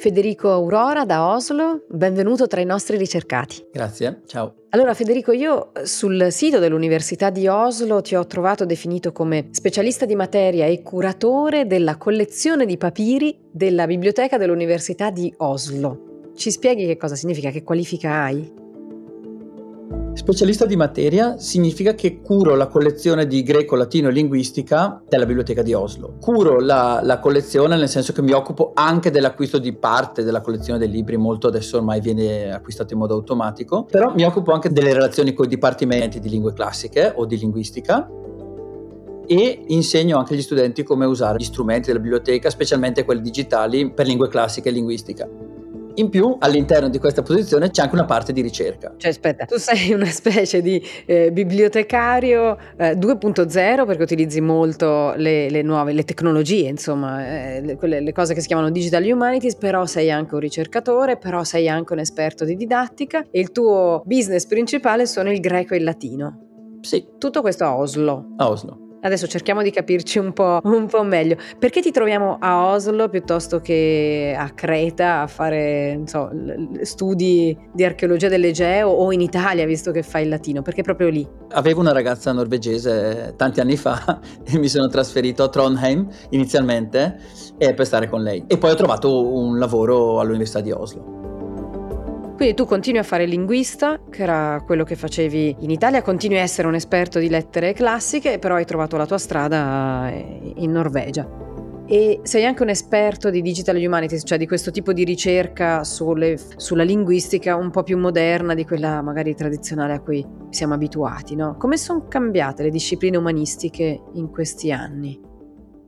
Federico Aurora da Oslo, benvenuto tra i nostri ricercati. Grazie, ciao. Allora Federico, io sul sito dell'Università di Oslo ti ho trovato definito come specialista di materia e curatore della collezione di papiri della biblioteca dell'Università di Oslo. Ci spieghi che cosa significa, che qualifica hai? Specialista di materia significa che curo la collezione di greco, latino e linguistica della biblioteca di Oslo. Curo la, la, collezione nel senso che mi occupo anche dell'acquisto di parte della collezione dei libri, molto adesso ormai viene acquistato in modo automatico, però mi occupo anche delle relazioni con i dipartimenti di lingue classiche o di linguistica e insegno anche agli studenti come usare gli strumenti della biblioteca, specialmente quelli digitali per lingue classiche e linguistica. In più, all'interno di questa posizione c'è anche una parte di ricerca. Cioè, aspetta, tu sei una specie di eh, bibliotecario eh, 2.0 perché utilizzi molto le, le, nuove, le tecnologie, insomma, eh, le, quelle, le cose che si chiamano digital humanities, però sei anche un ricercatore, però sei anche un esperto di didattica e il tuo business principale sono il greco e il latino. Sì. Tutto questo a Oslo. A Oslo. Adesso cerchiamo di capirci un po', un po', meglio. Perché ti troviamo a Oslo piuttosto che a Creta a fare so, studi di archeologia dell'Egeo o in Italia, visto che fai il latino? Perché proprio lì? Avevo una ragazza norvegese tanti anni fa e mi sono trasferito a Trondheim inizialmente per stare con lei. E poi ho trovato un lavoro all'Università di Oslo. Quindi tu continui a fare linguista, che era quello che facevi in Italia, continui a essere un esperto di lettere classiche, però hai trovato la tua strada eh, in Norvegia. E sei anche un esperto di digital humanities, cioè di questo tipo di ricerca sulle, sulla linguistica un po' più moderna di quella magari tradizionale a cui siamo abituati, no? Come sono cambiate le discipline umanistiche in questi anni?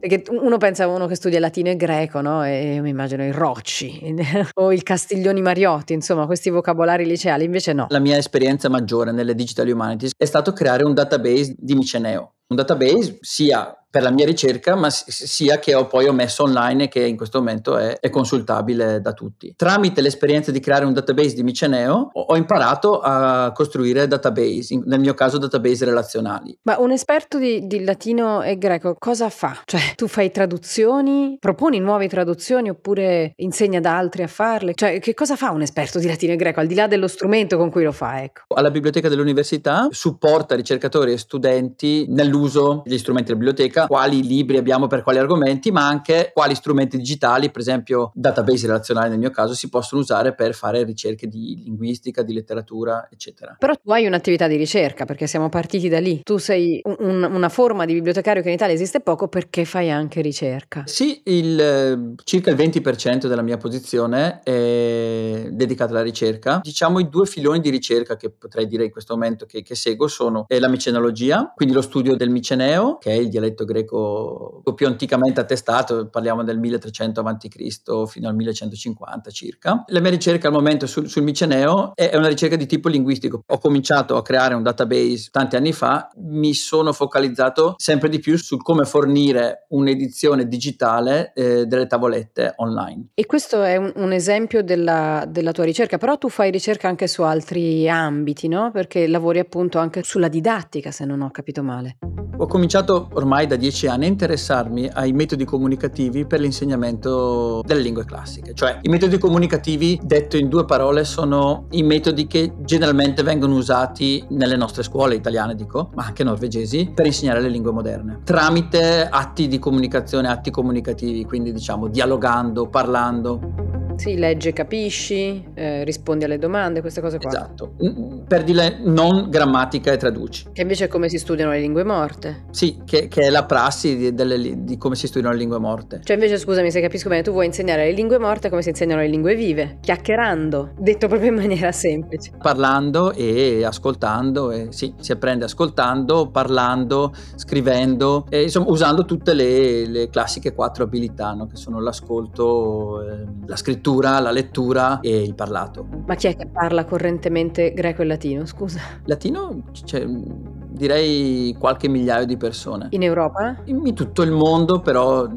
Perché uno pensa a uno che studia latino e greco, no? E io mi immagino i Rocci o il Castiglioni Mariotti, insomma, questi vocabolari liceali, invece no. La mia esperienza maggiore nelle digital humanities è stato creare un database di Miceneo. Un database sia per la mia ricerca, ma sia che ho poi ho messo online e che in questo momento è, è consultabile da tutti. Tramite l'esperienza di creare un database di Miceneo ho, ho imparato a costruire database, in, nel mio caso database relazionali. Ma un esperto di, di, latino e greco cosa fa? Cioè tu fai traduzioni, proponi nuove traduzioni oppure insegni ad altri a farle? Cioè che cosa fa un esperto di latino e greco al di là dello strumento con cui lo fa? Ecco. Alla biblioteca dell'università supporta ricercatori e studenti nell'uso degli strumenti della biblioteca ricerca, quali libri abbiamo per quali argomenti, ma anche quali strumenti digitali, per esempio database relazionali nel mio caso, si possono usare per fare ricerche di linguistica, di letteratura, eccetera. Però tu hai un'attività di ricerca, perché siamo partiti da lì. Tu sei un, una forma di bibliotecario che in Italia esiste poco perché fai anche ricerca. Sì, il, circa il 20% della mia posizione è dedicata alla ricerca. Diciamo i due filoni di ricerca che potrei dire in questo momento che, che seguo sono la micenologia, quindi lo studio del miceneo, che è il dialetto greco più anticamente attestato, parliamo del 1300 a.C. fino al 1150 circa. La mia ricerca al momento sul, sul miceneo è una ricerca di tipo linguistico. Ho cominciato a creare un database tanti anni fa, mi sono focalizzato sempre di più su come fornire un'edizione digitale eh, delle tavolette online. E questo è un, un esempio della, della tua ricerca, però tu fai ricerca anche su altri ambiti, no? Perché lavori appunto anche sulla didattica, se non ho capito male. Ho cominciato ormai da dieci anni a interessarmi ai metodi comunicativi per l'insegnamento delle lingue classiche. Cioè, i metodi comunicativi, detto in due parole, sono i metodi che generalmente vengono usati nelle nostre scuole italiane, dico, ma anche norvegesi, per insegnare le lingue moderne. Tramite atti di comunicazione, atti comunicativi, quindi diciamo dialogando, parlando. Sì, legge, capisci, eh, rispondi alle domande, queste cose qua. Esatto, per dire non grammatica e traduci. Che invece è come si studiano le lingue morte. Sì, che, che è la prassi di, delle, di, come si studiano le lingue morte. Cioè invece scusami se capisco bene, tu vuoi insegnare le lingue morte come si insegnano le lingue vive, chiacchierando, detto proprio in maniera semplice. Parlando e ascoltando, e sì, si apprende ascoltando, parlando, scrivendo, e, insomma usando tutte le, le classiche quattro abilità, no? che sono l'ascolto, eh, la scrittura, scrittura, la lettura e il parlato. Ma chi è che parla correntemente greco e latino, scusa? Latino, cioè, direi qualche migliaio di persone. In Europa? In tutto il mondo, però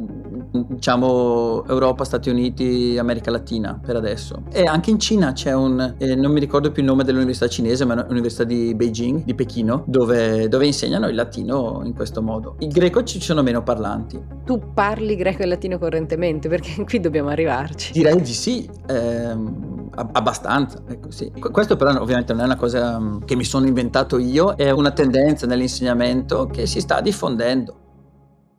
diciamo Europa, Stati Uniti, America Latina per adesso. E anche in Cina c'è un, eh, non mi ricordo più il nome dell'università cinese, ma è l'università di Beijing, di Pechino, dove, dove, insegnano il latino in questo modo. Il greco ci sono meno parlanti. Tu parli greco e latino correntemente, perché qui dobbiamo arrivarci. Direi di sì. Ehm, abbastanza, ecco sì. Questo però ovviamente non è una cosa mm, che mi sono inventato io, è una tendenza nell'insegnamento che si sta diffondendo.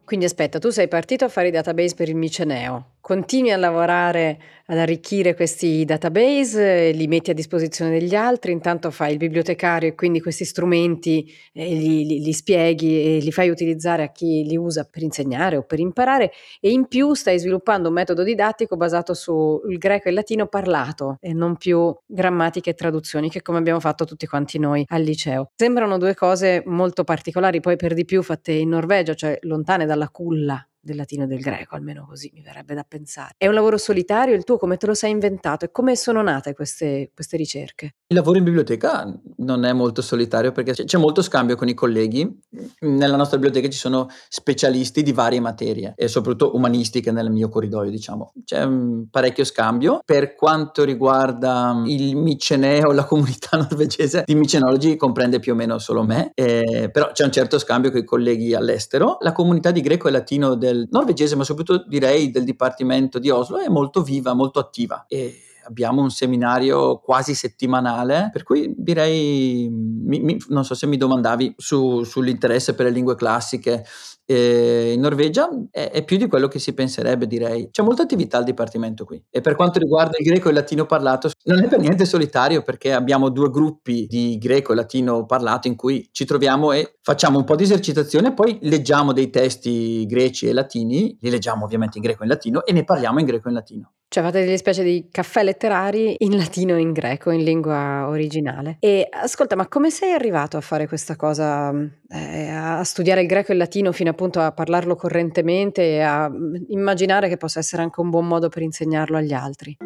Quindi aspetta, tu sei partito a fare i database per il Miceneo, continui a lavorare ad arricchire questi database, li metti a disposizione degli altri, intanto fai il bibliotecario e quindi questi strumenti eh, li, li, li, spieghi e li fai utilizzare a chi li usa per insegnare o per imparare e in più stai sviluppando un metodo didattico basato sul greco e il latino parlato e non più grammatiche e traduzioni che come abbiamo fatto tutti quanti noi al liceo. Sembrano due cose molto particolari, poi per di più fatte in Norvegia, cioè lontane dalla culla del latino e del greco, almeno così mi verrebbe da pensare. È un lavoro solitario il tuo, come te lo sei inventato e come sono nate queste, queste ricerche? Il lavoro in biblioteca non è molto solitario perché c'è molto scambio con i colleghi. Nella nostra biblioteca ci sono specialisti di varie materie e soprattutto umanistiche nel mio corridoio, diciamo. C'è parecchio scambio. Per quanto riguarda il miceneo, la comunità norvegese di micenologi comprende più o meno solo me, eh, però c'è un certo scambio con i colleghi all'estero. La comunità di greco e latino del norvegese, ma soprattutto direi del Dipartimento di Oslo, è molto viva, molto attiva. E abbiamo un seminario quasi settimanale, per cui direi, mi, mi, non so se mi domandavi su, sull'interesse per le lingue classiche eh, in Norvegia è, è, più di quello che si penserebbe, direi. C'è molta attività al dipartimento qui. E per quanto riguarda il greco e il latino parlato, non è per niente solitario perché abbiamo due gruppi di greco e latino parlato in cui ci troviamo e facciamo un po' di esercitazione, poi leggiamo dei testi greci e latini, li leggiamo ovviamente in greco e in latino e ne parliamo in greco e in latino. Cioè fate delle specie di caffè letterari in latino e in greco, in lingua originale. E ascolta, ma come sei arrivato a fare questa cosa, eh, a studiare il greco e il latino fino appunto a parlarlo correntemente e a mm, immaginare che possa essere anche un buon modo per insegnarlo agli altri?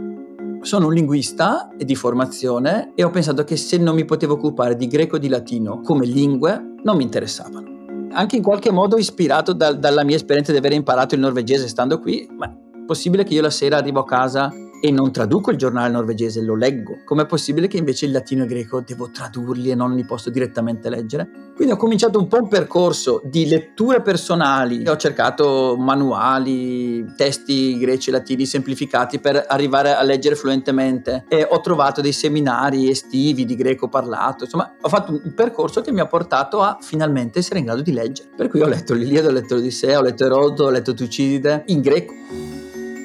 Sono un linguista di formazione e ho pensato che se non mi potevo occupare di greco e di latino come lingue, non mi interessavano. Anche in qualche modo ispirato da, dalla mia esperienza di aver imparato il norvegese stando qui, ma possibile che io la sera arrivo a casa e non traduco il giornale norvegese, lo leggo. Com'è possibile che invece il latino e il greco devo tradurli e non li posso direttamente leggere? Quindi ho cominciato un po' un percorso di letture personali, ho cercato manuali, testi greci e latini semplificati per arrivare a leggere fluentemente e ho trovato dei seminari estivi di greco parlato, insomma ho fatto un percorso che mi ha portato a finalmente essere in grado di leggere. Per cui ho letto l'Iliade, ho letto l'Odissea, ho letto Erodoto, ho letto Tucidide in greco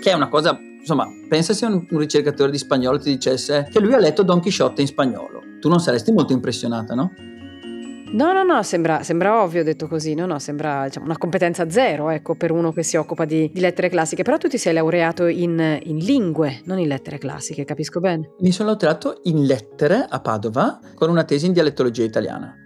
che è una cosa, insomma, pensa se un, un ricercatore di spagnolo ti dicesse che lui ha letto Don Quixote in spagnolo. Tu non saresti molto impressionata, no? No, no, no, sembra, sembra, ovvio detto così, no, no, sembra diciamo, una competenza zero, ecco, per uno che si occupa di, di lettere classiche, però tu ti sei laureato in, in, lingue, non in lettere classiche, capisco bene? Mi sono laureato in lettere a Padova con una tesi in dialettologia italiana.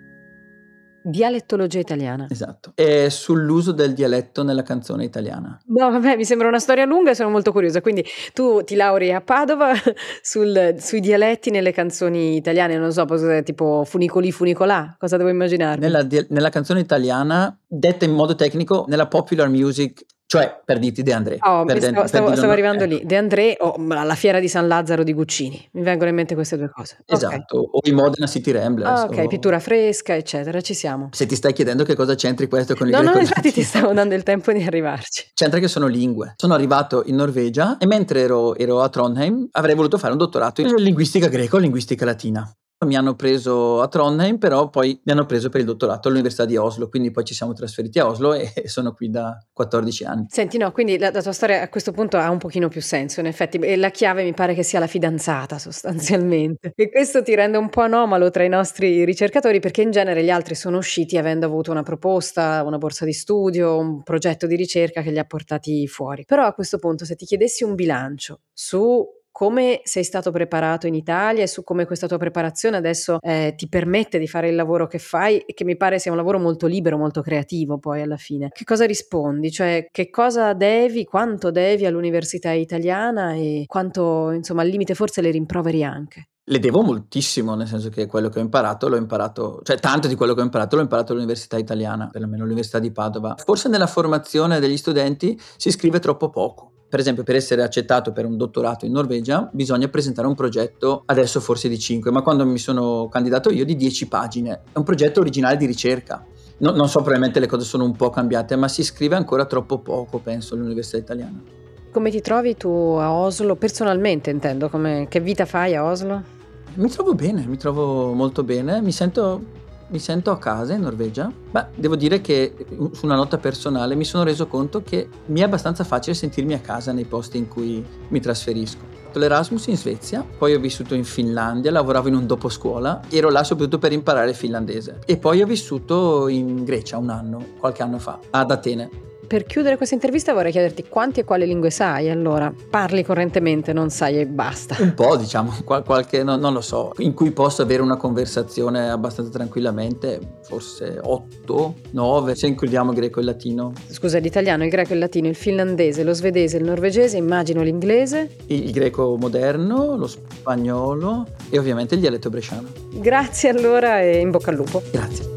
Dialettologia italiana. Esatto. E sull'uso del dialetto nella canzone italiana. No, vabbè, mi sembra una storia lunga e sono molto curiosa. Quindi tu ti lauri a Padova sul, sui dialetti nelle canzoni italiane, non so, tipo funicoli funicolà, cosa devo immaginare? Nella, nella canzone italiana, detta in modo tecnico, nella popular music cioè, per dirti De André. Oh, per stavo, per stavo, stavo arrivando ecco. lì. De André o alla fiera di San Lazzaro di Guccini. Mi vengono in mente queste due cose. Esatto, okay. o i Modena City Ramblers. Ah, ok, o... pittura fresca, eccetera, ci siamo. Se ti stai chiedendo che cosa c'entri questo con il no, greco... No, infatti ti stavo dando il tempo di arrivarci. C'entra che sono lingue. Sono arrivato in Norvegia e mentre ero, ero a Trondheim avrei voluto fare un dottorato in linguistica greco o linguistica latina. Mi hanno preso a Trondheim, però poi mi hanno preso per il dottorato all'Università di Oslo, quindi poi ci siamo trasferiti a Oslo e sono qui da 14 anni. Senti, no, quindi la, la tua storia a questo punto ha un pochino più senso, in effetti, e la chiave mi pare che sia la fidanzata sostanzialmente. E questo ti rende un po' anomalo tra i nostri ricercatori perché in genere gli altri sono usciti avendo avuto una proposta, una borsa di studio, un progetto di ricerca che li ha portati fuori. Però a questo punto se ti chiedessi un bilancio su come sei stato preparato in Italia e su come questa tua preparazione adesso eh, ti permette di fare il lavoro che fai e che mi pare sia un lavoro molto libero, molto creativo poi alla fine. Che cosa rispondi? Cioè che cosa devi, quanto devi all'università italiana e quanto insomma al limite forse le rimproveri anche? Le devo moltissimo, nel senso che quello che ho imparato l'ho imparato, cioè tanto di quello che ho imparato l'ho imparato all'università italiana, perlomeno all'università di Padova. Forse nella formazione degli studenti si scrive troppo poco. Per esempio, per essere accettato per un dottorato in Norvegia bisogna presentare un progetto, adesso forse di 5, ma quando mi sono candidato io di 10 pagine. È un progetto originale di ricerca. No, non so, probabilmente le cose sono un po' cambiate, ma si scrive ancora troppo poco, penso, all'università italiana. Come ti trovi tu a Oslo, personalmente intendo, come, che vita fai a Oslo? Mi trovo bene, mi trovo molto bene, mi sento, mi sento a casa in Norvegia. Beh, devo dire che su una nota personale mi sono reso conto che mi è abbastanza facile sentirmi a casa nei posti in cui mi trasferisco. Ho fatto l'Erasmus in Svezia, poi ho vissuto in Finlandia, lavoravo in un dopo scuola, ero là soprattutto per imparare il finlandese. E poi ho vissuto in Grecia un anno, qualche anno fa, ad Atene. Per chiudere questa intervista vorrei chiederti quanti e quali lingue sai allora? Parli correntemente, non sai e basta. Un po', diciamo, qualche, no, non lo so, in cui posso avere una conversazione abbastanza tranquillamente, forse 8, 9, se includiamo il greco e il latino. Scusa, l'italiano, il greco, il latino, il finlandese, lo svedese, il norvegese, immagino l'inglese. Il, il greco moderno, lo spagnolo e ovviamente il dialetto bresciano. Grazie allora e in bocca al lupo. Grazie.